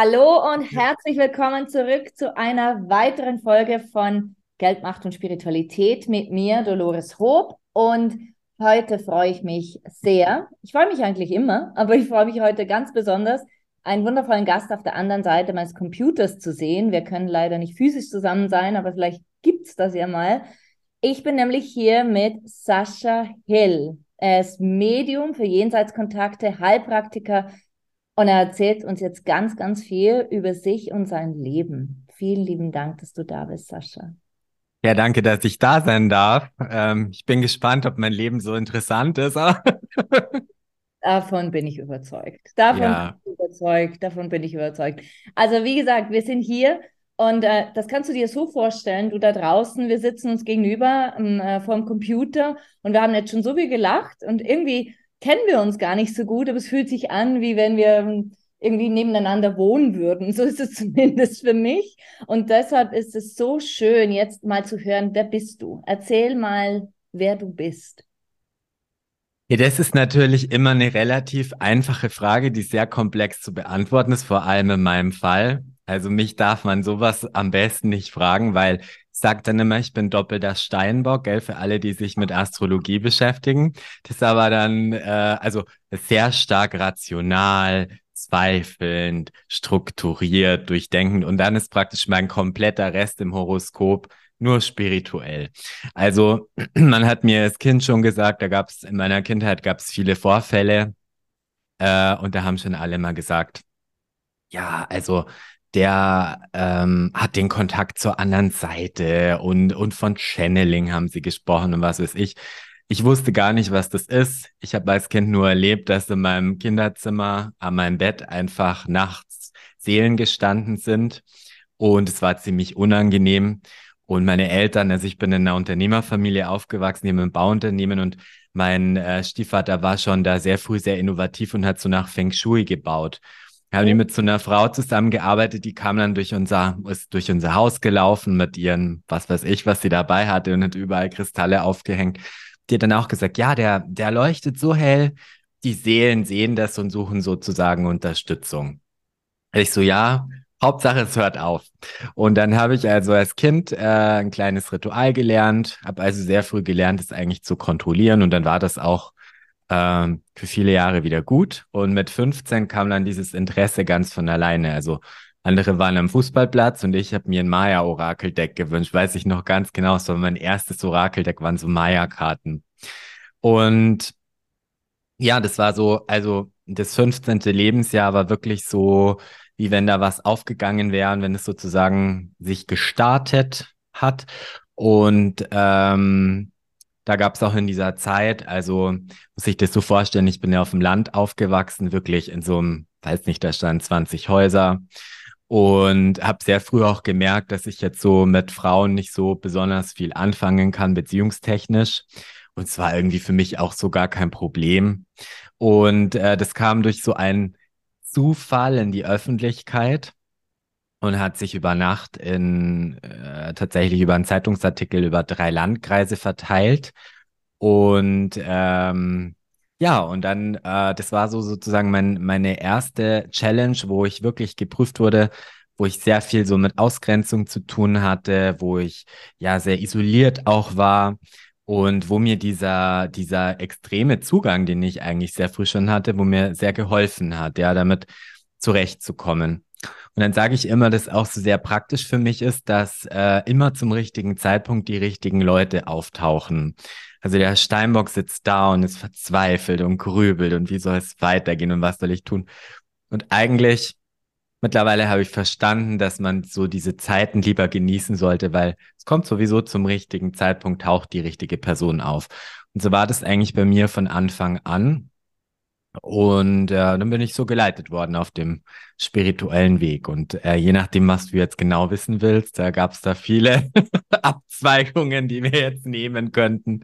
Hallo und herzlich willkommen zurück zu einer weiteren Folge von Geld, Macht und Spiritualität mit mir, Dolores Hob. Und heute freue ich mich sehr. Ich freue mich eigentlich immer, aber ich freue mich heute ganz besonders, einen wundervollen Gast auf der anderen Seite meines Computers zu sehen. Wir können leider nicht physisch zusammen sein, aber vielleicht gibt es das ja mal. Ich bin nämlich hier mit Sascha Hill. Er ist Medium für Jenseitskontakte, Heilpraktiker, und er erzählt uns jetzt ganz, ganz viel über sich und sein Leben. Vielen lieben Dank, dass du da bist, Sascha. Ja, danke, dass ich da sein darf. Ähm, ich bin gespannt, ob mein Leben so interessant ist. davon bin ich überzeugt. Davon ja. bin ich überzeugt. Davon bin ich überzeugt. Also, wie gesagt, wir sind hier und äh, das kannst du dir so vorstellen, du da draußen, wir sitzen uns gegenüber ähm, äh, vor dem Computer und wir haben jetzt schon so viel gelacht und irgendwie kennen wir uns gar nicht so gut, aber es fühlt sich an, wie wenn wir irgendwie nebeneinander wohnen würden. So ist es zumindest für mich. Und deshalb ist es so schön, jetzt mal zu hören, wer bist du? Erzähl mal, wer du bist. Ja, das ist natürlich immer eine relativ einfache Frage, die sehr komplex zu beantworten ist, vor allem in meinem Fall. Also mich darf man sowas am besten nicht fragen, weil sagt dann immer, ich bin doppelter Steinbock, gell, für alle, die sich mit Astrologie beschäftigen. Das ist aber dann, äh, also sehr stark rational, zweifelnd, strukturiert, durchdenkend und dann ist praktisch mein kompletter Rest im Horoskop nur spirituell. Also man hat mir als Kind schon gesagt, da gab es in meiner Kindheit gab es viele Vorfälle äh, und da haben schon alle mal gesagt, ja, also der ähm, hat den Kontakt zur anderen Seite und, und von Channeling haben sie gesprochen und was weiß ich. Ich wusste gar nicht, was das ist. Ich habe als Kind nur erlebt, dass in meinem Kinderzimmer an meinem Bett einfach nachts Seelen gestanden sind und es war ziemlich unangenehm. Und meine Eltern, also ich bin in einer Unternehmerfamilie aufgewachsen, mit einem Bauunternehmen und mein äh, Stiefvater war schon da sehr früh sehr innovativ und hat so nach Feng Shui gebaut haben die mit so einer Frau zusammengearbeitet, die kam dann durch unser, ist durch unser Haus gelaufen mit ihren, was weiß ich, was sie dabei hatte und hat überall Kristalle aufgehängt. Die hat dann auch gesagt, ja, der, der leuchtet so hell, die Seelen sehen das und suchen sozusagen Unterstützung. Ich so, ja, Hauptsache es hört auf. Und dann habe ich also als Kind äh, ein kleines Ritual gelernt, habe also sehr früh gelernt, es eigentlich zu kontrollieren und dann war das auch ähm, für viele Jahre wieder gut. Und mit 15 kam dann dieses Interesse ganz von alleine. Also andere waren am Fußballplatz und ich habe mir ein Maya-Orakeldeck gewünscht. Weiß ich noch ganz genau. Es war mein erstes Orakeldeck, waren so Maya-Karten. Und ja, das war so, also das 15. Lebensjahr war wirklich so, wie wenn da was aufgegangen wäre und wenn es sozusagen sich gestartet hat. Und ähm, da gab es auch in dieser Zeit, also muss ich das so vorstellen, ich bin ja auf dem Land aufgewachsen, wirklich in so einem, weiß nicht, da standen 20 Häuser und habe sehr früh auch gemerkt, dass ich jetzt so mit Frauen nicht so besonders viel anfangen kann, beziehungstechnisch. Und es war irgendwie für mich auch so gar kein Problem. Und äh, das kam durch so einen Zufall in die Öffentlichkeit und hat sich über Nacht in äh, tatsächlich über einen Zeitungsartikel über drei Landkreise verteilt. Und ähm, ja, und dann, äh, das war so sozusagen mein, meine erste Challenge, wo ich wirklich geprüft wurde, wo ich sehr viel so mit Ausgrenzung zu tun hatte, wo ich ja sehr isoliert auch war und wo mir dieser, dieser extreme Zugang, den ich eigentlich sehr früh schon hatte, wo mir sehr geholfen hat, ja, damit zurechtzukommen. Und dann sage ich immer, dass auch so sehr praktisch für mich ist, dass äh, immer zum richtigen Zeitpunkt die richtigen Leute auftauchen. Also der Steinbock sitzt da und ist verzweifelt und grübelt und wie soll es weitergehen und was soll ich tun? Und eigentlich mittlerweile habe ich verstanden, dass man so diese Zeiten lieber genießen sollte, weil es kommt sowieso zum richtigen Zeitpunkt, taucht die richtige Person auf. Und so war das eigentlich bei mir von Anfang an. Und äh, dann bin ich so geleitet worden auf dem spirituellen Weg. Und äh, je nachdem, was du jetzt genau wissen willst, da gab es da viele Abzweigungen, die wir jetzt nehmen könnten.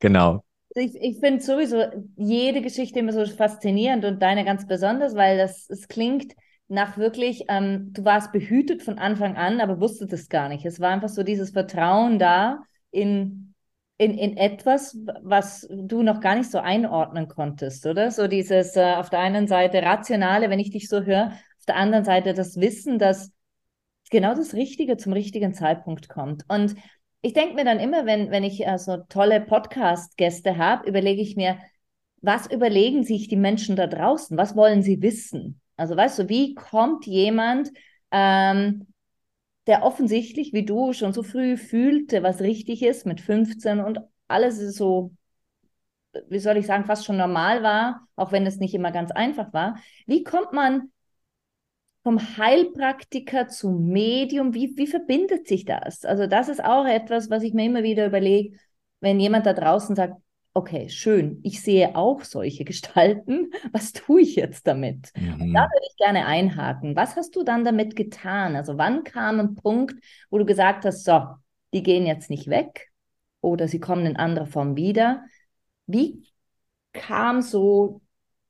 Genau. Ich, ich finde sowieso jede Geschichte immer so faszinierend und deine ganz besonders, weil das es klingt nach wirklich, ähm, du warst behütet von Anfang an, aber wusstest es gar nicht. Es war einfach so dieses Vertrauen da in in, in etwas, was du noch gar nicht so einordnen konntest, oder? So dieses äh, auf der einen Seite rationale, wenn ich dich so höre, auf der anderen Seite das Wissen, dass genau das Richtige zum richtigen Zeitpunkt kommt. Und ich denke mir dann immer, wenn, wenn ich äh, so tolle Podcast-Gäste habe, überlege ich mir, was überlegen sich die Menschen da draußen? Was wollen sie wissen? Also weißt du, wie kommt jemand ähm, der offensichtlich, wie du, schon so früh fühlte, was richtig ist mit 15 und alles ist so, wie soll ich sagen, fast schon normal war, auch wenn es nicht immer ganz einfach war. Wie kommt man vom Heilpraktiker zum Medium? Wie, wie verbindet sich das? Also das ist auch etwas, was ich mir immer wieder überlege, wenn jemand da draußen sagt, okay, schön, ich sehe auch solche Gestalten, was tue ich jetzt damit? Mhm. Da würde ich gerne einhaken. Was hast du dann damit getan? Also wann kam ein Punkt, wo du gesagt hast, so, die gehen jetzt nicht weg oder sie kommen in anderer Form wieder? Wie kam so,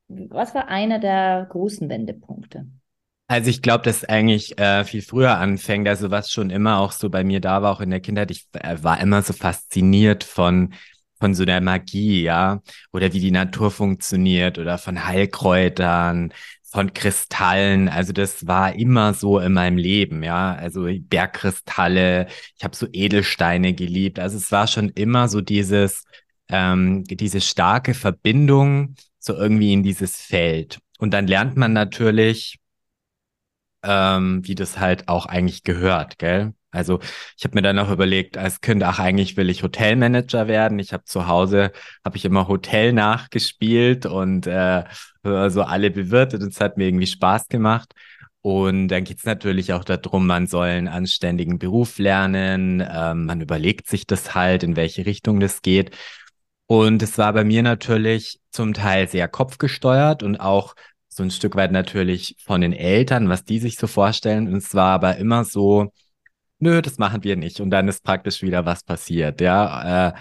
was war einer der großen Wendepunkte? Also ich glaube, dass eigentlich äh, viel früher anfängt, also was schon immer auch so bei mir da war, auch in der Kindheit, ich äh, war immer so fasziniert von von so der Magie, ja, oder wie die Natur funktioniert oder von Heilkräutern, von Kristallen. Also das war immer so in meinem Leben, ja. Also Bergkristalle, ich habe so Edelsteine geliebt. Also es war schon immer so dieses, ähm, diese starke Verbindung so irgendwie in dieses Feld. Und dann lernt man natürlich, ähm, wie das halt auch eigentlich gehört, gell? Also ich habe mir dann auch überlegt, als Kind, ach eigentlich will ich Hotelmanager werden. Ich habe zu Hause, habe ich immer Hotel nachgespielt und äh, so alle bewirtet. Und es hat mir irgendwie Spaß gemacht. Und dann geht's natürlich auch darum, man soll einen anständigen Beruf lernen. Ähm, man überlegt sich das halt, in welche Richtung das geht. Und es war bei mir natürlich zum Teil sehr kopfgesteuert und auch so ein Stück weit natürlich von den Eltern, was die sich so vorstellen. Und es war aber immer so, nö, das machen wir nicht. Und dann ist praktisch wieder was passiert, ja. Äh,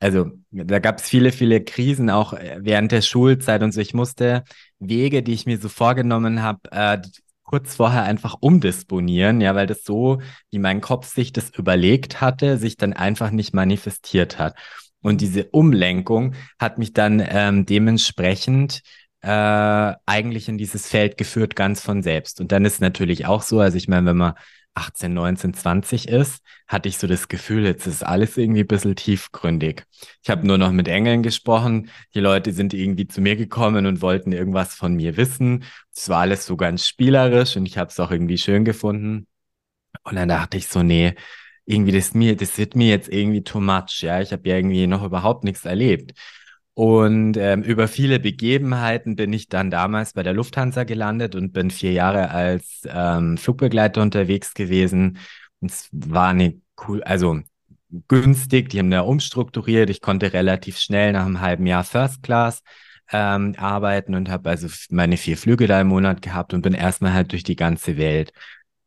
also da gab es viele, viele Krisen auch äh, während der Schulzeit und so. Ich musste Wege, die ich mir so vorgenommen habe, äh, kurz vorher einfach umdisponieren, ja, weil das so, wie mein Kopf sich das überlegt hatte, sich dann einfach nicht manifestiert hat. Und diese Umlenkung hat mich dann ähm, dementsprechend äh, eigentlich in dieses Feld geführt, ganz von selbst. Und dann ist natürlich auch so, also ich meine, wenn man 18, 19, 20 ist, hatte ich so das Gefühl, jetzt ist alles irgendwie ein bisschen tiefgründig. Ich habe nur noch mit Engeln gesprochen. Die Leute sind irgendwie zu mir gekommen und wollten irgendwas von mir wissen. Es war alles so ganz spielerisch und ich habe es auch irgendwie schön gefunden. Und dann dachte ich so, nee, irgendwie das mir, das wird mir jetzt irgendwie too much. Ja, ich habe ja irgendwie noch überhaupt nichts erlebt. Und ähm, über viele Begebenheiten bin ich dann damals bei der Lufthansa gelandet und bin vier Jahre als ähm, Flugbegleiter unterwegs gewesen. Und es war eine cool, also günstig, die haben da umstrukturiert. Ich konnte relativ schnell nach einem halben Jahr First Class ähm, arbeiten und habe also meine vier Flüge da im Monat gehabt und bin erstmal halt durch die ganze Welt.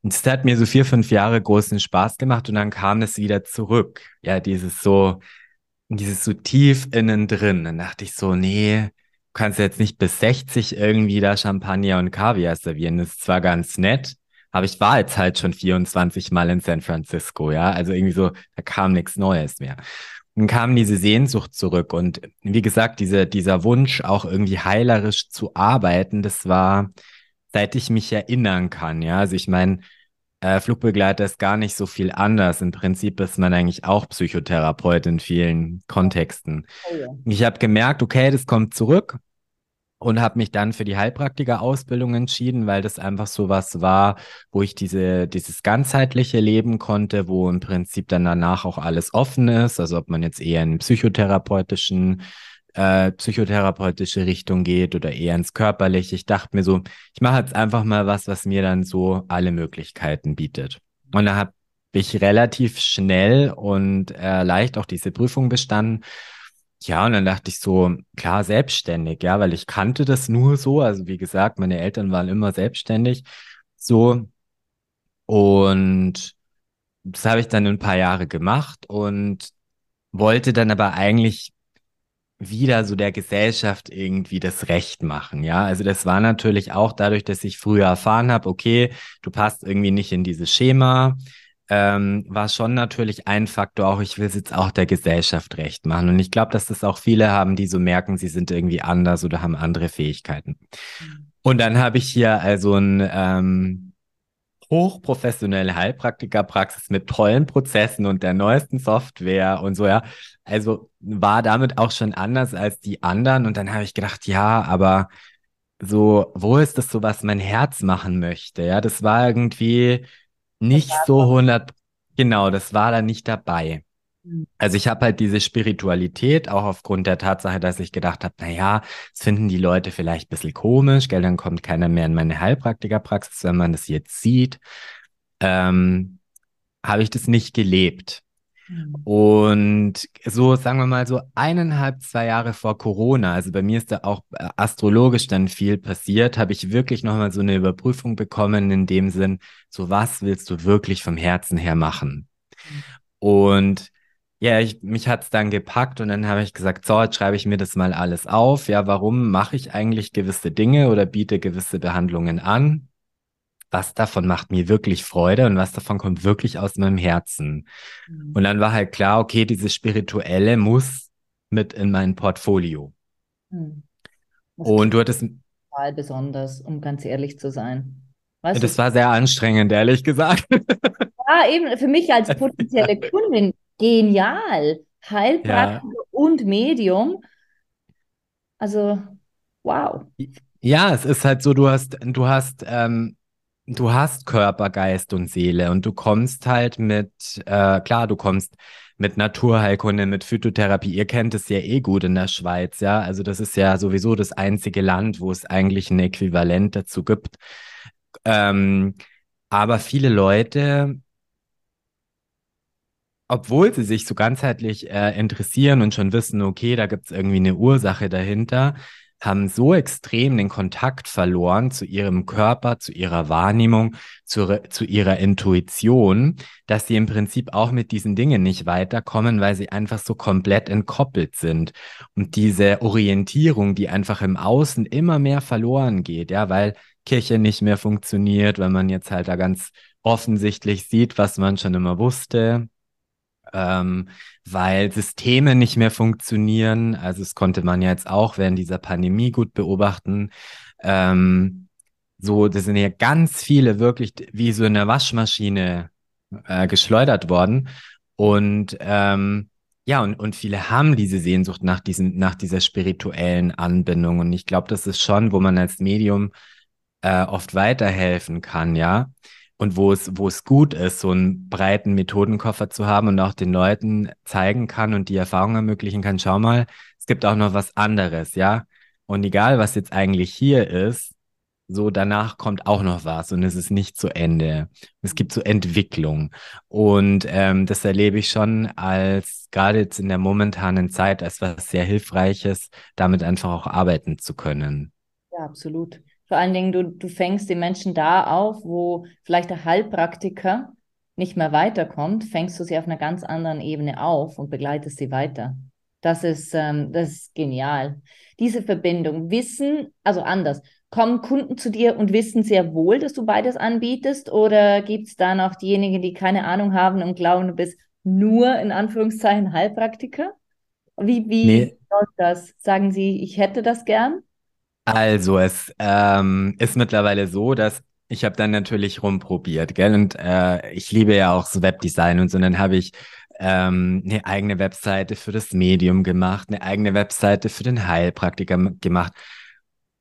Und es hat mir so vier, fünf Jahre großen Spaß gemacht und dann kam es wieder zurück. Ja, dieses so, dieses so tief innen drin. Dann dachte ich so, nee, du kannst jetzt nicht bis 60 irgendwie da Champagner und Kaviar servieren. Das ist zwar ganz nett, aber ich war jetzt halt schon 24 Mal in San Francisco, ja. Also irgendwie so, da kam nichts Neues mehr. Und kam diese Sehnsucht zurück. Und wie gesagt, diese, dieser Wunsch, auch irgendwie heilerisch zu arbeiten, das war, seit ich mich erinnern kann, ja. Also ich meine, äh, Flugbegleiter ist gar nicht so viel anders. Im Prinzip ist man eigentlich auch Psychotherapeut in vielen Kontexten. Oh ja. Ich habe gemerkt, okay, das kommt zurück. und habe mich dann für die Heilpraktiker-Ausbildung entschieden, weil das einfach so was war, wo ich diese, dieses ganzheitliche Leben konnte, wo im Prinzip dann danach auch alles offen ist. Also ob man jetzt eher in psychotherapeutischen, äh, psychotherapeutische Richtung geht oder eher ins Körperliche. Ich dachte mir so, ich mache jetzt einfach mal was, was mir dann so alle Möglichkeiten bietet. Und da habe ich relativ schnell und äh, leicht auch diese Prüfung bestanden ja, und dann dachte ich so, klar, selbstständig, ja, weil ich kannte das nur so. Also wie gesagt, meine Eltern waren immer selbstständig. So. Und das habe ich dann ein paar Jahre gemacht und wollte dann aber eigentlich wieder so der Gesellschaft irgendwie das Recht machen, ja. Also das war natürlich auch dadurch, dass ich früher erfahren habe, okay, du passt irgendwie nicht in dieses Schema, ähm, war schon natürlich ein Faktor auch, ich will es jetzt auch der Gesellschaft recht machen. Und ich glaube, dass das auch viele haben, die so merken, sie sind irgendwie anders oder haben andere Fähigkeiten. Mhm. Und dann habe ich hier also ein ähm, hochprofessionelle Heilpraktikerpraxis mit tollen Prozessen und der neuesten Software und so, ja. Also war damit auch schon anders als die anderen. Und dann habe ich gedacht, ja, aber so, wo ist das so, was mein Herz machen möchte? Ja, das war irgendwie, nicht so 100, genau, das war da nicht dabei. Hm. Also ich habe halt diese Spiritualität, auch aufgrund der Tatsache, dass ich gedacht habe, na ja, das finden die Leute vielleicht ein bisschen komisch, gell, dann kommt keiner mehr in meine Heilpraktikerpraxis, wenn man das jetzt sieht, ähm, habe ich das nicht gelebt. Mhm. Und so, sagen wir mal, so eineinhalb, zwei Jahre vor Corona, also bei mir ist da auch äh, astrologisch dann viel passiert, habe ich wirklich nochmal so eine Überprüfung bekommen in dem Sinn, so was willst du wirklich vom Herzen her machen? Und ja, ich, mich hat's dann gepackt und dann habe ich gesagt, so, jetzt schreibe ich mir das mal alles auf. Ja, warum mache ich eigentlich gewisse Dinge oder biete gewisse Behandlungen an? Was davon macht mir wirklich Freude und was davon kommt wirklich aus meinem Herzen. Mhm. Und dann war halt klar, okay, dieses Spirituelle muss mit in mein Portfolio. Mhm. Und du hattest total besonders, um ganz ehrlich zu sein. Weißt das du? war sehr anstrengend, ehrlich gesagt. Ja, eben für mich als potenzielle Kundin genial. Heilpraktiker ja. und Medium. Also, wow. Ja, es ist halt so, du hast, du hast ähm, du hast Körper, Geist und Seele und du kommst halt mit, äh, klar, du kommst mit Naturheilkunde, mit Phytotherapie. Ihr kennt es ja eh gut in der Schweiz, ja. Also das ist ja sowieso das einzige Land, wo es eigentlich ein Äquivalent dazu gibt. Ähm, aber viele Leute, obwohl sie sich so ganzheitlich äh, interessieren und schon wissen, okay, da gibt es irgendwie eine Ursache dahinter, haben so extrem den Kontakt verloren zu ihrem Körper, zu ihrer Wahrnehmung, zu, zu ihrer Intuition, dass sie im Prinzip auch mit diesen Dingen nicht weiterkommen, weil sie einfach so komplett entkoppelt sind. Und diese Orientierung, die einfach im Außen immer mehr verloren geht, ja, weil Kirche nicht mehr funktioniert, wenn man jetzt halt da ganz offensichtlich sieht, was man schon immer wusste, ähm, weil Systeme nicht mehr funktionieren. Also das konnte man ja jetzt auch während dieser Pandemie gut beobachten. Ähm, so, das sind ja ganz viele wirklich wie so in der Waschmaschine äh, geschleudert worden. Und ähm, ja, und, und viele haben diese Sehnsucht nach diesem, nach dieser spirituellen Anbindung. Und ich glaube, das ist schon, wo man als Medium äh, oft weiterhelfen kann, ja und wo es, wo es gut ist, so einen breiten Methodenkoffer zu haben und auch den Leuten zeigen kann und die Erfahrung ermöglichen kann, schau mal, es gibt auch noch was anderes, ja. Und egal, was jetzt eigentlich hier ist, so danach kommt auch noch was und es ist nicht zu Ende. Es gibt so Entwicklung. Und ähm, das erlebe ich schon als gerade jetzt in der momentanen Zeit als was sehr Hilfreiches, damit einfach auch arbeiten zu können. Ja, absolut. Vor allen Dingen, du, du fängst die Menschen da auf, wo vielleicht der Heilpraktiker nicht mehr weiterkommt, fängst du sie auf einer ganz anderen Ebene auf und begleitest sie weiter. Das ist, ähm, das ist genial. Diese Verbindung, Wissen, also anders, kommen Kunden zu dir und wissen sehr wohl, dass du beides anbietest oder gibt es da noch diejenigen, die keine Ahnung haben und glauben, du bist nur in Anführungszeichen Heilpraktiker? Wie, wie nee. läuft das? Sagen sie, ich hätte das gern? Also, es ähm, ist mittlerweile so, dass ich habe dann natürlich rumprobiert, gell? Und äh, ich liebe ja auch so Webdesign und so. Und dann habe ich ähm, eine eigene Webseite für das Medium gemacht, eine eigene Webseite für den Heilpraktiker gemacht.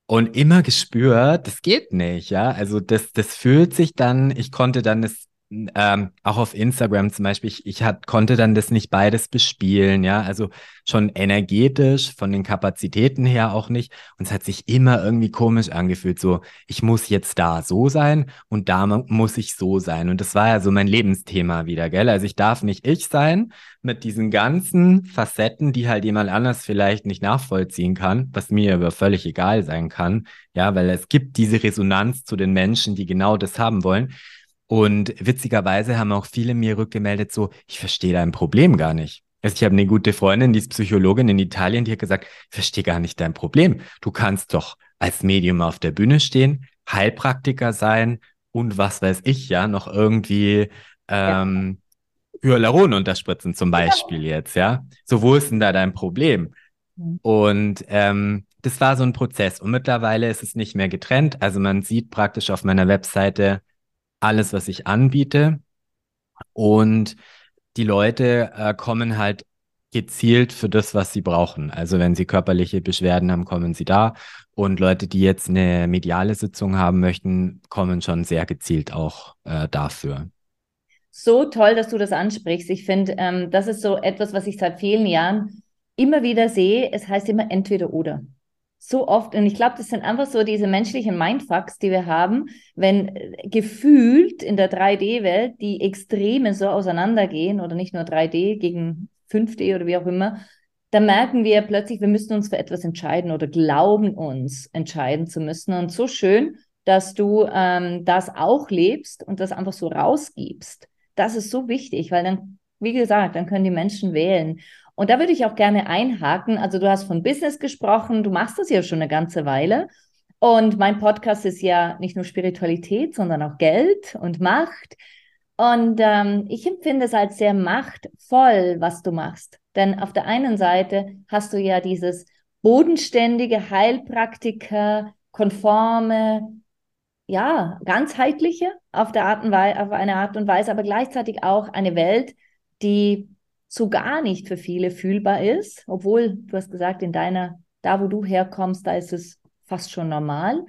Und immer gespürt, das geht nicht, ja. Also das, das fühlt sich dann, ich konnte dann das ähm, auch auf Instagram zum Beispiel, ich, ich hat, konnte dann das nicht beides bespielen, ja, also schon energetisch, von den Kapazitäten her auch nicht. Und es hat sich immer irgendwie komisch angefühlt, so, ich muss jetzt da so sein und da muss ich so sein. Und das war ja so mein Lebensthema wieder, gell? Also ich darf nicht ich sein mit diesen ganzen Facetten, die halt jemand anders vielleicht nicht nachvollziehen kann, was mir aber völlig egal sein kann, ja, weil es gibt diese Resonanz zu den Menschen, die genau das haben wollen. Und witzigerweise haben auch viele mir rückgemeldet, so, ich verstehe dein Problem gar nicht. Also ich habe eine gute Freundin, die ist Psychologin in Italien, die hat gesagt, ich verstehe gar nicht dein Problem. Du kannst doch als Medium auf der Bühne stehen, Heilpraktiker sein und was weiß ich ja, noch irgendwie ähm, Hyaluron unterspritzen zum Beispiel ja. jetzt, ja. So, wo ist denn da dein Problem? Mhm. Und ähm, das war so ein Prozess. Und mittlerweile ist es nicht mehr getrennt. Also man sieht praktisch auf meiner Webseite, alles, was ich anbiete. Und die Leute äh, kommen halt gezielt für das, was sie brauchen. Also wenn sie körperliche Beschwerden haben, kommen sie da. Und Leute, die jetzt eine mediale Sitzung haben möchten, kommen schon sehr gezielt auch äh, dafür. So toll, dass du das ansprichst. Ich finde, ähm, das ist so etwas, was ich seit vielen Jahren immer wieder sehe. Es heißt immer entweder oder so oft, und ich glaube, das sind einfach so diese menschlichen Mindfucks, die wir haben, wenn äh, gefühlt in der 3D-Welt die Extreme so auseinandergehen oder nicht nur 3D gegen 5D oder wie auch immer, dann merken wir plötzlich, wir müssen uns für etwas entscheiden oder glauben uns entscheiden zu müssen. Und so schön, dass du ähm, das auch lebst und das einfach so rausgibst. Das ist so wichtig, weil dann, wie gesagt, dann können die Menschen wählen. Und da würde ich auch gerne einhaken. Also du hast von Business gesprochen, du machst das ja schon eine ganze Weile. Und mein Podcast ist ja nicht nur Spiritualität, sondern auch Geld und Macht. Und ähm, ich empfinde es als sehr machtvoll, was du machst. Denn auf der einen Seite hast du ja dieses bodenständige Heilpraktiker, konforme, ja, ganzheitliche auf der Art und Weise, auf eine Art und Weise, aber gleichzeitig auch eine Welt, die so gar nicht für viele fühlbar ist, obwohl du hast gesagt, in deiner, da wo du herkommst, da ist es fast schon normal.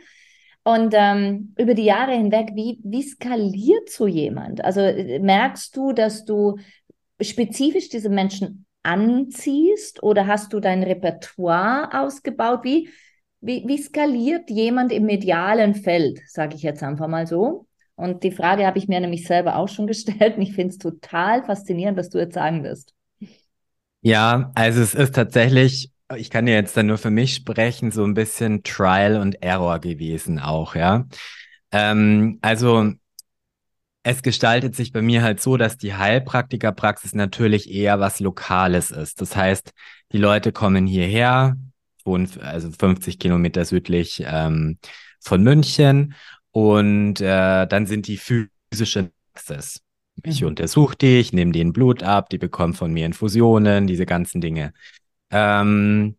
Und ähm, über die Jahre hinweg, wie, wie skaliert so jemand? Also äh, merkst du, dass du spezifisch diese Menschen anziehst oder hast du dein Repertoire ausgebaut? Wie, wie, wie skaliert jemand im medialen Feld, sage ich jetzt einfach mal so? Und die Frage habe ich mir nämlich selber auch schon gestellt und ich finde es total faszinierend, was du jetzt sagen wirst. Ja, also es ist tatsächlich, ich kann dir jetzt dann nur für mich sprechen, so ein bisschen Trial und Error gewesen auch, ja. Ähm, also es gestaltet sich bei mir halt so, dass die Heilpraktikerpraxis natürlich eher was Lokales ist. Das heißt, die Leute kommen hierher, wohnen also 50 Kilometer südlich ähm, von München und äh, dann sind die physische Praxis. Ich mhm. untersuche die, ich nehme denen Blut ab, die bekommen von mir Infusionen, diese ganzen Dinge. Ähm,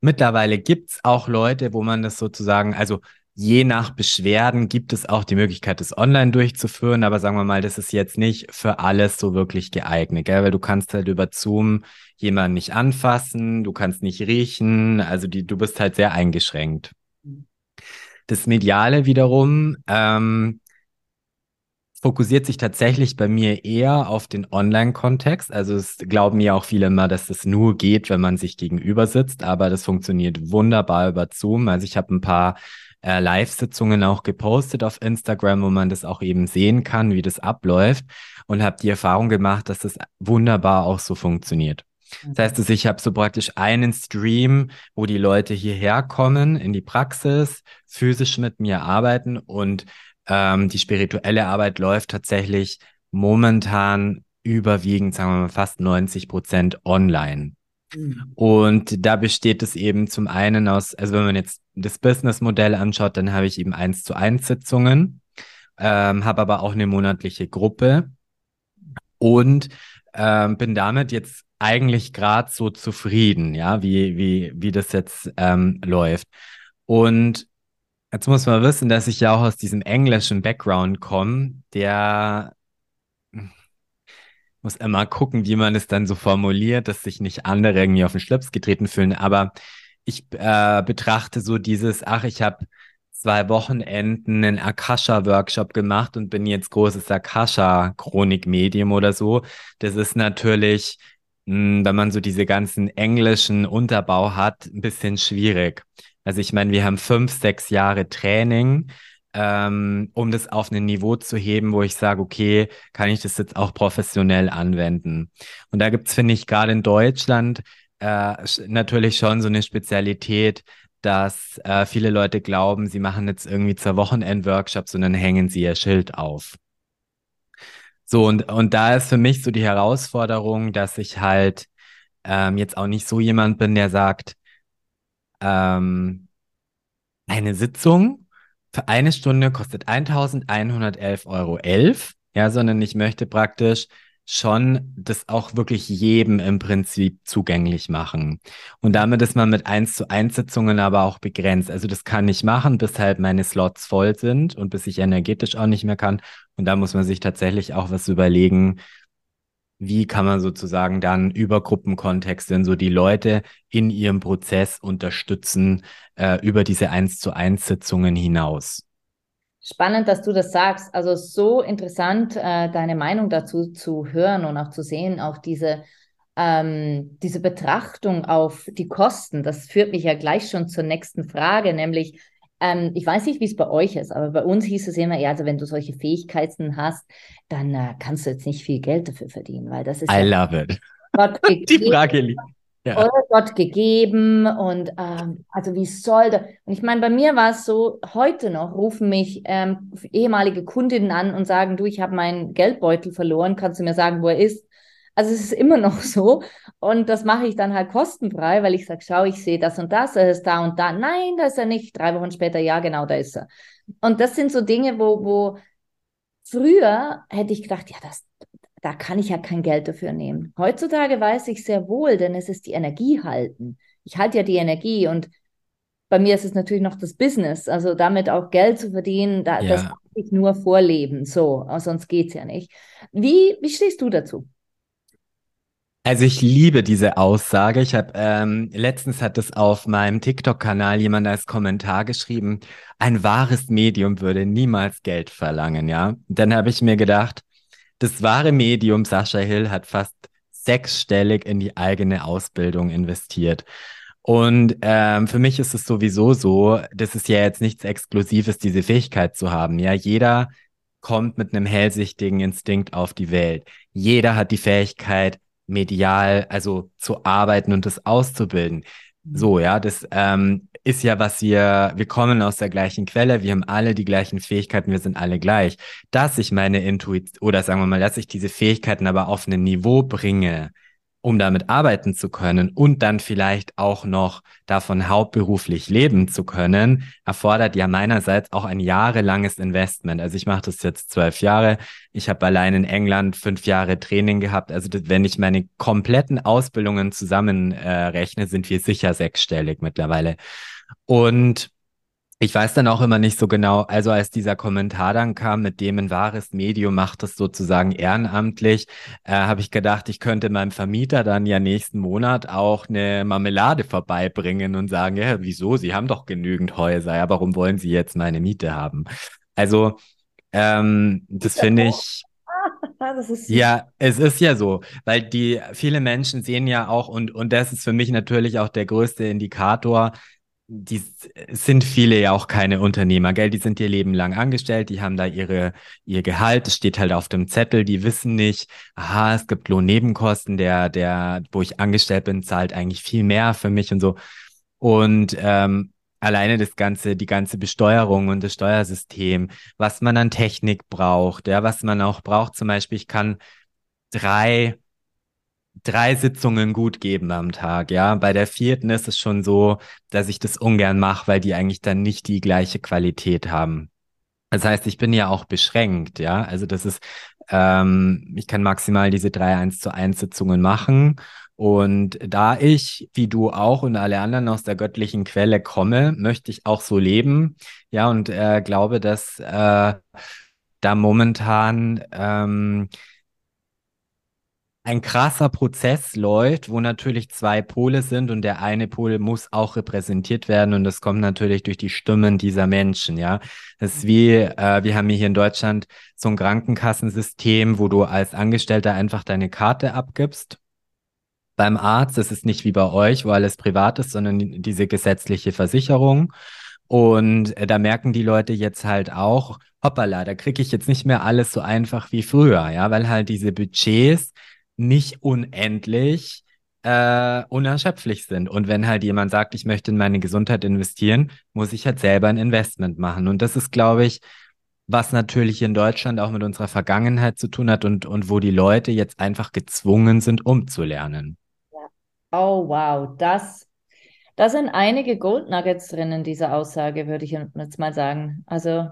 mittlerweile gibt's auch Leute, wo man das sozusagen, also je nach Beschwerden gibt es auch die Möglichkeit, das online durchzuführen, aber sagen wir mal, das ist jetzt nicht für alles so wirklich geeignet, gell? weil du kannst halt über Zoom jemanden nicht anfassen, du kannst nicht riechen, also die, du bist halt sehr eingeschränkt. Das Mediale wiederum ähm, fokussiert sich tatsächlich bei mir eher auf den Online-Kontext. Also es glauben ja auch viele immer, dass das nur geht, wenn man sich gegenüber sitzt, aber das funktioniert wunderbar über Zoom. Also ich habe ein paar äh, Live-Sitzungen auch gepostet auf Instagram, wo man das auch eben sehen kann, wie das abläuft und habe die Erfahrung gemacht, dass das wunderbar auch so funktioniert. Das heißt, dass ich habe so praktisch einen Stream, wo die Leute hierher kommen in die Praxis, physisch mit mir arbeiten und ähm, die spirituelle Arbeit läuft tatsächlich momentan überwiegend, sagen wir mal, fast 90 Prozent online. Mhm. Und da besteht es eben zum einen aus, also wenn man jetzt das Business-Modell anschaut, dann habe ich eben eins zu eins Sitzungen, ähm, habe aber auch eine monatliche Gruppe und ähm, bin damit jetzt eigentlich gerade so zufrieden, ja, wie, wie, wie das jetzt ähm, läuft. Und Jetzt muss man wissen, dass ich ja auch aus diesem englischen Background komme, der muss immer gucken, wie man es dann so formuliert, dass sich nicht andere irgendwie auf den Schlips getreten fühlen. Aber ich äh, betrachte so dieses, ach, ich habe zwei Wochenenden einen Akasha-Workshop gemacht und bin jetzt großes Akasha-Chronik-Medium oder so. Das ist natürlich, wenn man so diese ganzen englischen Unterbau hat, ein bisschen schwierig. Also ich meine, wir haben fünf, sechs Jahre Training, ähm, um das auf ein Niveau zu heben, wo ich sage, okay, kann ich das jetzt auch professionell anwenden? Und da gibt's finde ich, gerade in Deutschland äh, natürlich schon so eine Spezialität, dass äh, viele Leute glauben, sie machen jetzt irgendwie zur Wochenend-Workshops und dann hängen sie ihr Schild auf. So, und, und da ist für mich so die Herausforderung, dass ich halt ähm, jetzt auch nicht so jemand bin, der sagt, ähm, eine Sitzung für eine Stunde kostet 1111,11 Euro, ja, sondern ich möchte praktisch schon das auch wirklich jedem im Prinzip zugänglich machen. Und damit ist man mit eins zu eins Sitzungen aber auch begrenzt. Also das kann ich machen, bis halt meine Slots voll sind und bis ich energetisch auch nicht mehr kann. Und da muss man sich tatsächlich auch was überlegen, wie kann man sozusagen dann über Gruppenkontexte so die Leute in ihrem Prozess unterstützen äh, über diese eins zu eins Sitzungen hinaus. Spannend, dass du das sagst. Also so interessant, äh, deine Meinung dazu zu hören und auch zu sehen, auch diese, ähm, diese Betrachtung auf die Kosten. Das führt mich ja gleich schon zur nächsten Frage, nämlich, ähm, ich weiß nicht, wie es bei euch ist, aber bei uns hieß es immer, ja, also wenn du solche Fähigkeiten hast, dann äh, kannst du jetzt nicht viel Geld dafür verdienen, weil das ist. I ja love it. die Frage liegt ja. oder Gott gegeben und ähm, also wie soll das? Und ich meine, bei mir war es so, heute noch rufen mich ähm, ehemalige Kundinnen an und sagen, du, ich habe meinen Geldbeutel verloren, kannst du mir sagen, wo er ist? Also es ist immer noch so und das mache ich dann halt kostenfrei, weil ich sage, schau, ich sehe das und das, er ist da und da. Nein, da ist er nicht. Drei Wochen später, ja, genau, da ist er. Und das sind so Dinge, wo, wo früher hätte ich gedacht, ja, das, da kann ich ja kein Geld dafür nehmen. Heutzutage weiß ich sehr wohl, denn es ist die Energie halten. Ich halte ja die Energie und bei mir ist es natürlich noch das Business, also damit auch Geld zu verdienen, da, ja. das kann ich nur vorleben, so, sonst geht es ja nicht. Wie, wie stehst du dazu? Also ich liebe diese Aussage. Ich habe ähm, letztens hat es auf meinem TikTok-Kanal jemand als Kommentar geschrieben: Ein wahres Medium würde niemals Geld verlangen. Ja, dann habe ich mir gedacht, das wahre Medium Sascha Hill hat fast sechsstellig in die eigene Ausbildung investiert. Und ähm, für mich ist es sowieso so, das ist ja jetzt nichts Exklusives, diese Fähigkeit zu haben. Ja, jeder kommt mit einem hellsichtigen Instinkt auf die Welt. Jeder hat die Fähigkeit, medial, also zu arbeiten und das auszubilden. So, ja, das ähm, ist ja, was wir, wir kommen aus der gleichen Quelle, wir haben alle die gleichen Fähigkeiten, wir sind alle gleich. Dass ich meine Intuition, oder sagen wir mal, dass ich diese Fähigkeiten aber auf ein Niveau bringe, um damit arbeiten zu können und dann vielleicht auch noch davon hauptberuflich leben zu können, erfordert ja meinerseits auch ein jahrelanges Investment. Also ich mache das jetzt zwölf Jahre. Ich habe allein in England fünf Jahre Training gehabt. Also das, wenn ich meine kompletten Ausbildungen zusammenrechne, äh, sind wir sicher sechsstellig mittlerweile. Und ich weiß dann auch immer nicht so genau, also als dieser Kommentar dann kam, mit dem ein wahres Medium macht es sozusagen ehrenamtlich, äh, habe ich gedacht, ich könnte meinem Vermieter dann ja nächsten Monat auch eine Marmelade vorbeibringen und sagen, ja, wieso? Sie haben doch genügend Häuser, ja, warum wollen Sie jetzt meine Miete haben? Also, ähm, das finde ich. ja, es ist ja so, weil die viele Menschen sehen ja auch und und das ist für mich natürlich auch der größte Indikator, die sind viele ja auch keine Unternehmer, gell? Die sind ihr Leben lang angestellt, die haben da ihre, ihr Gehalt, das steht halt auf dem Zettel, die wissen nicht, aha, es gibt Lohnnebenkosten, der, der, wo ich angestellt bin, zahlt eigentlich viel mehr für mich und so. Und ähm, alleine das ganze, die ganze Besteuerung und das Steuersystem, was man an Technik braucht, ja, was man auch braucht, zum Beispiel, ich kann drei drei Sitzungen gut geben am Tag, ja. Bei der vierten ist es schon so, dass ich das ungern mache, weil die eigentlich dann nicht die gleiche Qualität haben. Das heißt, ich bin ja auch beschränkt, ja. Also das ist, ähm, ich kann maximal diese drei 1 zu 1 Sitzungen machen. Und da ich, wie du auch und alle anderen aus der göttlichen Quelle komme, möchte ich auch so leben. Ja, und äh, glaube, dass äh, da momentan ähm, ein krasser Prozess läuft, wo natürlich zwei Pole sind und der eine Pol muss auch repräsentiert werden und das kommt natürlich durch die Stimmen dieser Menschen, ja. Das ist wie, äh, wir haben hier in Deutschland so ein Krankenkassensystem, wo du als Angestellter einfach deine Karte abgibst beim Arzt. Das ist nicht wie bei euch, wo alles privat ist, sondern diese gesetzliche Versicherung. Und äh, da merken die Leute jetzt halt auch, hoppala, da kriege ich jetzt nicht mehr alles so einfach wie früher, ja, weil halt diese Budgets nicht unendlich äh, unerschöpflich sind. Und wenn halt jemand sagt, ich möchte in meine Gesundheit investieren, muss ich halt selber ein Investment machen. Und das ist, glaube ich, was natürlich in Deutschland auch mit unserer Vergangenheit zu tun hat und, und wo die Leute jetzt einfach gezwungen sind, umzulernen. Oh, wow, das, da sind einige Gold Nuggets drin in dieser Aussage, würde ich jetzt mal sagen. Also,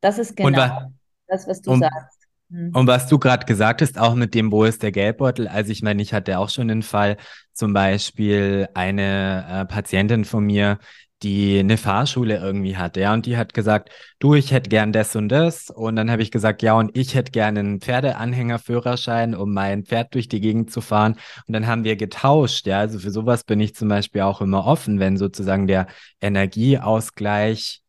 das ist genau das, was du und, sagst. Mhm. Und was du gerade gesagt hast, auch mit dem, wo ist der Geldbeutel? Also ich meine, ich hatte auch schon den Fall, zum Beispiel eine äh, Patientin von mir, die eine Fahrschule irgendwie hatte, ja, und die hat gesagt, du, ich hätte gern das und das. Und dann habe ich gesagt, ja, und ich hätte gerne einen Pferdeanhängerführerschein, um mein Pferd durch die Gegend zu fahren. Und dann haben wir getauscht, ja. Also für sowas bin ich zum Beispiel auch immer offen, wenn sozusagen der Energieausgleich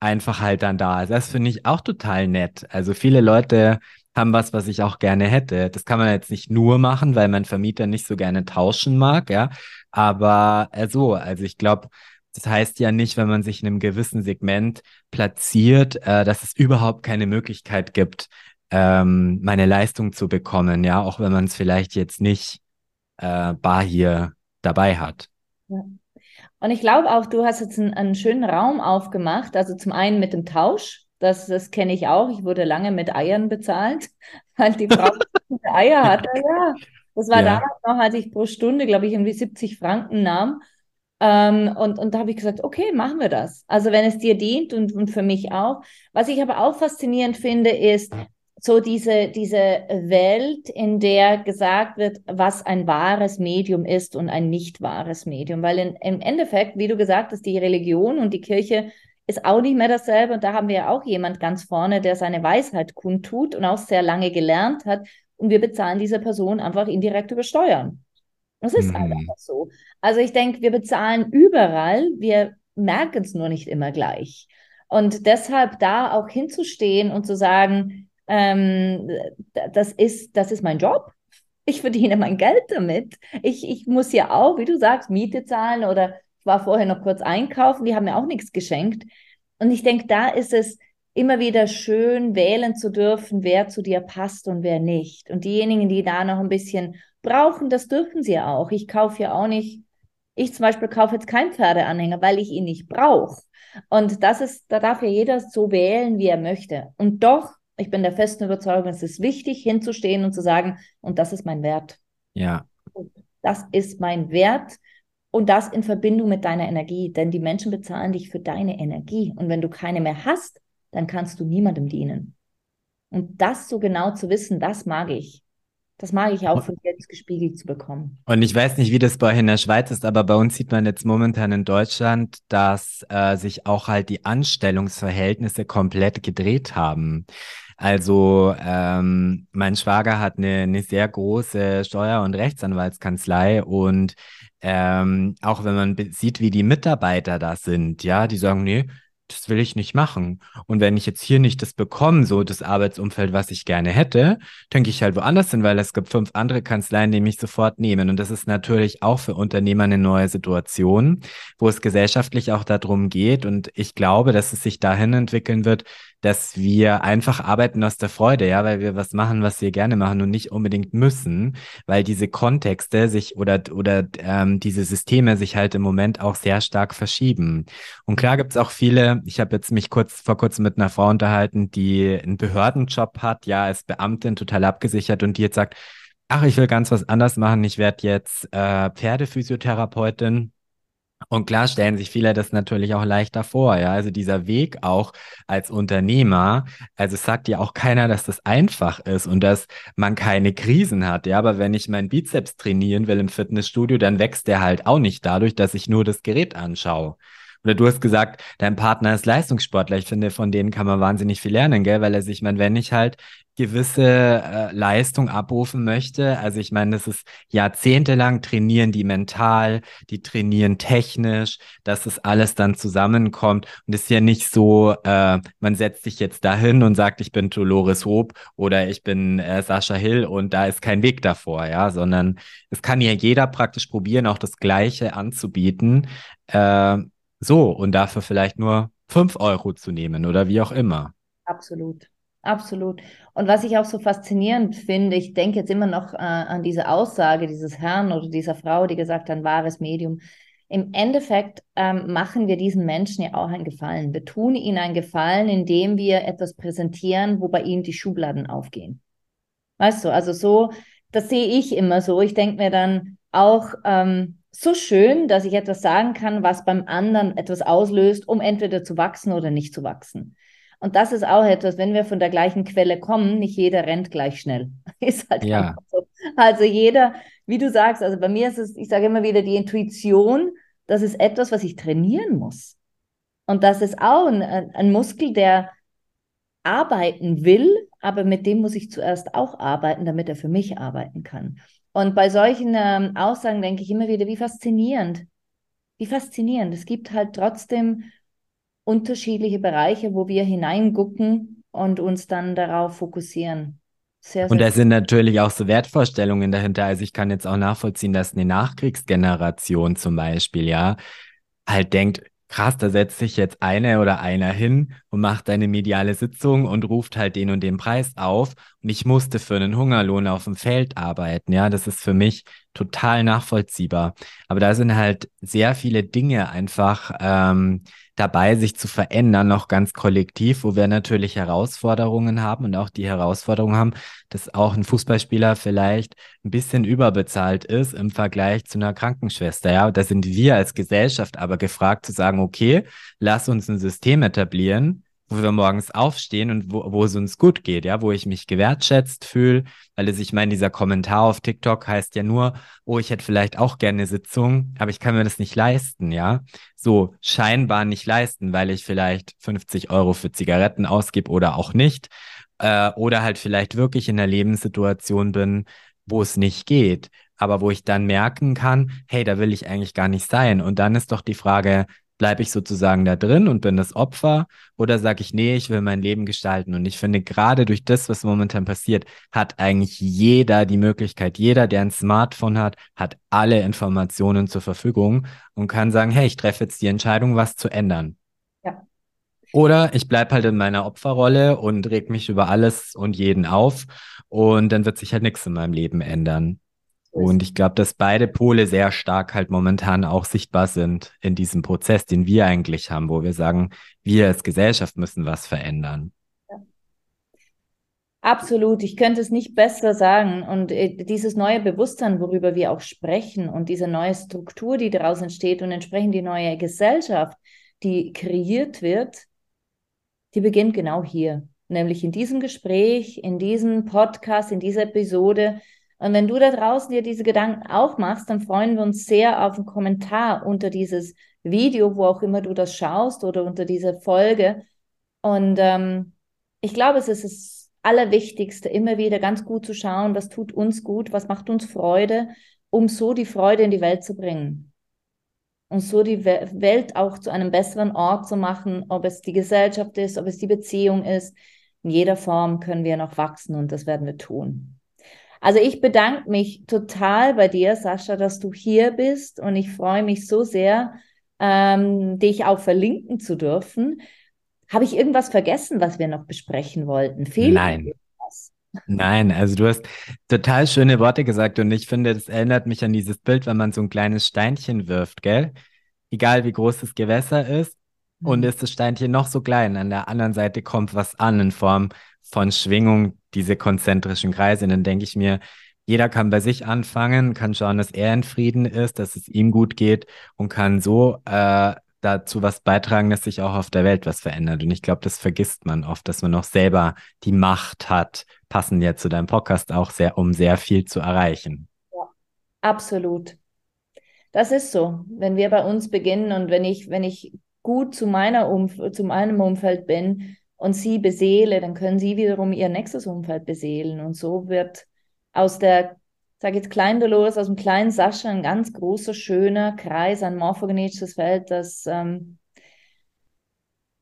einfach halt dann da ist. Das finde ich auch total nett. Also viele Leute haben was, was ich auch gerne hätte. Das kann man jetzt nicht nur machen, weil mein Vermieter nicht so gerne tauschen mag, ja. Aber äh, so, also ich glaube, das heißt ja nicht, wenn man sich in einem gewissen Segment platziert, äh, dass es überhaupt keine Möglichkeit gibt, ähm, meine Leistung zu bekommen, ja, auch wenn man es vielleicht jetzt nicht äh, bar hier dabei hat. Ja. Und ich glaube auch, du hast jetzt einen, einen schönen Raum aufgemacht, also zum einen mit dem Tausch, das, das kenne ich auch. Ich wurde lange mit Eiern bezahlt, weil die Frau Eier hatte. Ja, das war ja. damals noch, als ich pro Stunde, glaube ich, irgendwie 70 Franken nahm. Ähm, und, und da habe ich gesagt, okay, machen wir das. Also wenn es dir dient und, und für mich auch. Was ich aber auch faszinierend finde, ist so diese, diese Welt, in der gesagt wird, was ein wahres Medium ist und ein nicht wahres Medium. Weil in, im Endeffekt, wie du gesagt hast, die Religion und die Kirche ist auch nicht mehr dasselbe. Und da haben wir ja auch jemand ganz vorne, der seine Weisheit kundtut und auch sehr lange gelernt hat. Und wir bezahlen diese Person einfach indirekt über Steuern. Das ist mhm. einfach so. Also ich denke, wir bezahlen überall, wir merken es nur nicht immer gleich. Und deshalb da auch hinzustehen und zu sagen, ähm, das, ist, das ist mein Job. Ich verdiene mein Geld damit. Ich, ich muss ja auch, wie du sagst, Miete zahlen oder war vorher noch kurz einkaufen, die haben mir auch nichts geschenkt. Und ich denke, da ist es immer wieder schön, wählen zu dürfen, wer zu dir passt und wer nicht. Und diejenigen, die da noch ein bisschen brauchen, das dürfen sie auch. Ich kaufe ja auch nicht, ich zum Beispiel kaufe jetzt keinen Pferdeanhänger, weil ich ihn nicht brauche. Und das ist, da darf ja jeder so wählen, wie er möchte. Und doch, ich bin der festen Überzeugung, es ist wichtig, hinzustehen und zu sagen, und das ist mein Wert. Ja. Das ist mein Wert. Und das in Verbindung mit deiner Energie, denn die Menschen bezahlen dich für deine Energie. Und wenn du keine mehr hast, dann kannst du niemandem dienen. Und das so genau zu wissen, das mag ich. Das mag ich auch von dir gespiegelt zu bekommen. Und ich weiß nicht, wie das bei euch in der Schweiz ist, aber bei uns sieht man jetzt momentan in Deutschland, dass äh, sich auch halt die Anstellungsverhältnisse komplett gedreht haben. Also ähm, mein Schwager hat eine, eine sehr große Steuer- und Rechtsanwaltskanzlei und ähm, auch wenn man sieht, wie die Mitarbeiter da sind, ja, die sagen, nee, das will ich nicht machen. Und wenn ich jetzt hier nicht das bekomme, so das Arbeitsumfeld, was ich gerne hätte, denke ich halt woanders hin, weil es gibt fünf andere Kanzleien, die mich sofort nehmen. Und das ist natürlich auch für Unternehmer eine neue Situation, wo es gesellschaftlich auch darum geht. Und ich glaube, dass es sich dahin entwickeln wird, dass wir einfach arbeiten aus der Freude, ja, weil wir was machen, was wir gerne machen und nicht unbedingt müssen, weil diese Kontexte sich oder oder ähm, diese Systeme sich halt im Moment auch sehr stark verschieben. Und klar gibt's auch viele, ich habe jetzt mich kurz vor kurzem mit einer Frau unterhalten, die einen Behördenjob hat, ja, als Beamtin total abgesichert und die jetzt sagt, ach, ich will ganz was anders machen, ich werde jetzt äh, Pferdephysiotherapeutin und klar stellen sich viele das natürlich auch leichter vor, ja. Also dieser Weg auch als Unternehmer, also sagt ja auch keiner, dass das einfach ist und dass man keine Krisen hat, ja. Aber wenn ich meinen Bizeps trainieren will im Fitnessstudio, dann wächst der halt auch nicht dadurch, dass ich nur das Gerät anschaue. Oder du hast gesagt, dein Partner ist Leistungssportler. Ich finde, von denen kann man wahnsinnig viel lernen, gell? Weil er sich, man, wenn ich halt gewisse äh, Leistung abrufen möchte. Also ich meine, das ist jahrzehntelang trainieren die mental, die trainieren technisch, dass es alles dann zusammenkommt. Und es ist ja nicht so, äh, man setzt sich jetzt dahin und sagt, ich bin Dolores Hoop oder ich bin äh, Sascha Hill und da ist kein Weg davor, ja, sondern es kann ja jeder praktisch probieren, auch das Gleiche anzubieten. Äh, so, und dafür vielleicht nur fünf Euro zu nehmen oder wie auch immer. Absolut. Absolut. Und was ich auch so faszinierend finde, ich denke jetzt immer noch äh, an diese Aussage dieses Herrn oder dieser Frau, die gesagt hat, ein wahres Medium. Im Endeffekt ähm, machen wir diesen Menschen ja auch einen Gefallen. Wir tun ihnen einen Gefallen, indem wir etwas präsentieren, wo bei ihnen die Schubladen aufgehen. Weißt du, also so, das sehe ich immer so. Ich denke mir dann auch, ähm, so schön, dass ich etwas sagen kann, was beim anderen etwas auslöst, um entweder zu wachsen oder nicht zu wachsen. Und das ist auch etwas, wenn wir von der gleichen Quelle kommen, nicht jeder rennt gleich schnell. Ist halt ja. so. Also jeder, wie du sagst, also bei mir ist es, ich sage immer wieder, die Intuition, das ist etwas, was ich trainieren muss. Und das ist auch ein, ein Muskel, der arbeiten will, aber mit dem muss ich zuerst auch arbeiten, damit er für mich arbeiten kann. Und bei solchen ähm, Aussagen denke ich immer wieder, wie faszinierend. Wie faszinierend. Es gibt halt trotzdem unterschiedliche Bereiche, wo wir hineingucken und uns dann darauf fokussieren. Sehr, sehr und da sind natürlich auch so Wertvorstellungen dahinter. Also ich kann jetzt auch nachvollziehen, dass eine Nachkriegsgeneration zum Beispiel, ja, halt denkt, krass, da setzt sich jetzt eine oder einer hin und macht eine mediale Sitzung und ruft halt den und den Preis auf. Und ich musste für einen Hungerlohn auf dem Feld arbeiten. Ja, das ist für mich total nachvollziehbar. Aber da sind halt sehr viele Dinge einfach ähm, dabei, sich zu verändern, noch ganz kollektiv, wo wir natürlich Herausforderungen haben und auch die Herausforderung haben, dass auch ein Fußballspieler vielleicht ein bisschen überbezahlt ist im Vergleich zu einer Krankenschwester. Ja, da sind wir als Gesellschaft aber gefragt zu sagen, okay, lass uns ein System etablieren, wo wir morgens aufstehen und wo, wo es uns gut geht, ja, wo ich mich gewertschätzt fühle, weil es, ich meine, dieser Kommentar auf TikTok heißt ja nur, oh, ich hätte vielleicht auch gerne eine Sitzung, aber ich kann mir das nicht leisten, ja. So scheinbar nicht leisten, weil ich vielleicht 50 Euro für Zigaretten ausgebe oder auch nicht. Äh, oder halt vielleicht wirklich in einer Lebenssituation bin, wo es nicht geht, aber wo ich dann merken kann, hey, da will ich eigentlich gar nicht sein. Und dann ist doch die Frage, Bleibe ich sozusagen da drin und bin das Opfer oder sage ich, nee, ich will mein Leben gestalten? Und ich finde, gerade durch das, was momentan passiert, hat eigentlich jeder die Möglichkeit, jeder, der ein Smartphone hat, hat alle Informationen zur Verfügung und kann sagen, hey, ich treffe jetzt die Entscheidung, was zu ändern. Ja. Oder ich bleibe halt in meiner Opferrolle und reg mich über alles und jeden auf und dann wird sich halt nichts in meinem Leben ändern. Und ich glaube, dass beide Pole sehr stark halt momentan auch sichtbar sind in diesem Prozess, den wir eigentlich haben, wo wir sagen, wir als Gesellschaft müssen was verändern. Absolut, ich könnte es nicht besser sagen. Und äh, dieses neue Bewusstsein, worüber wir auch sprechen und diese neue Struktur, die daraus entsteht und entsprechend die neue Gesellschaft, die kreiert wird, die beginnt genau hier, nämlich in diesem Gespräch, in diesem Podcast, in dieser Episode, und wenn du da draußen dir diese Gedanken auch machst, dann freuen wir uns sehr auf einen Kommentar unter dieses Video, wo auch immer du das schaust oder unter dieser Folge. Und ähm, ich glaube, es ist das Allerwichtigste, immer wieder ganz gut zu schauen, was tut uns gut, was macht uns Freude, um so die Freude in die Welt zu bringen. Und so die Welt auch zu einem besseren Ort zu machen, ob es die Gesellschaft ist, ob es die Beziehung ist. In jeder Form können wir noch wachsen und das werden wir tun. Also ich bedanke mich total bei dir, Sascha, dass du hier bist und ich freue mich so sehr, ähm, dich auch verlinken zu dürfen. Habe ich irgendwas vergessen, was wir noch besprechen wollten? Fehlt Nein. Nein, also du hast total schöne Worte gesagt und ich finde, das erinnert mich an dieses Bild, wenn man so ein kleines Steinchen wirft, gell? Egal wie groß das Gewässer ist und mhm. ist das Steinchen noch so klein, an der anderen Seite kommt was an in Form von Schwingung, diese konzentrischen Kreise. Und dann denke ich mir, jeder kann bei sich anfangen, kann schauen, dass er in Frieden ist, dass es ihm gut geht und kann so äh, dazu was beitragen, dass sich auch auf der Welt was verändert. Und ich glaube, das vergisst man oft, dass man auch selber die Macht hat, passend ja zu deinem Podcast auch sehr, um sehr viel zu erreichen. Ja, absolut. Das ist so. Wenn wir bei uns beginnen und wenn ich, wenn ich gut zu meiner Umf zu meinem Umfeld bin, und sie beseele, dann können sie wiederum ihr nächstes Umfeld beseelen. Und so wird aus der, sage jetzt kleinen Dolores, aus dem kleinen Sascha ein ganz großer, schöner Kreis, ein morphogenetisches Feld, das ähm,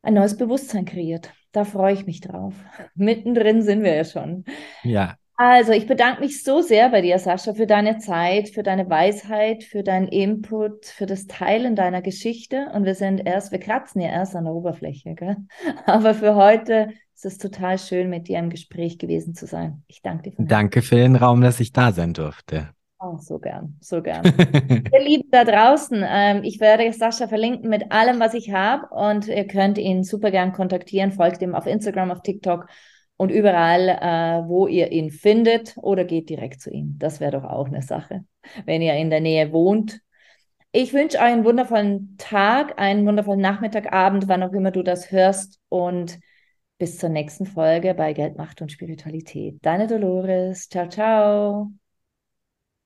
ein neues Bewusstsein kreiert. Da freue ich mich drauf. Mittendrin sind wir ja schon. Ja. Also, ich bedanke mich so sehr bei dir, Sascha, für deine Zeit, für deine Weisheit, für deinen Input, für das Teilen deiner Geschichte. Und wir sind erst, wir kratzen ja erst an der Oberfläche, gell? Aber für heute ist es total schön, mit dir im Gespräch gewesen zu sein. Ich danke dir. Danke für den Raum, dass ich da sein durfte. Oh, so gern, so gern. ihr Lieben da draußen, ähm, ich werde Sascha verlinken mit allem, was ich habe und ihr könnt ihn super gern kontaktieren. Folgt ihm auf Instagram, auf TikTok und überall, äh, wo ihr ihn findet oder geht direkt zu ihm. Das wäre doch auch eine Sache, wenn ihr in der Nähe wohnt. Ich wünsche euch einen wundervollen Tag, einen wundervollen Nachmittag, Abend, wann auch immer du das hörst und bis zur nächsten Folge bei Geld, Macht und Spiritualität. Deine Dolores. Ciao, ciao.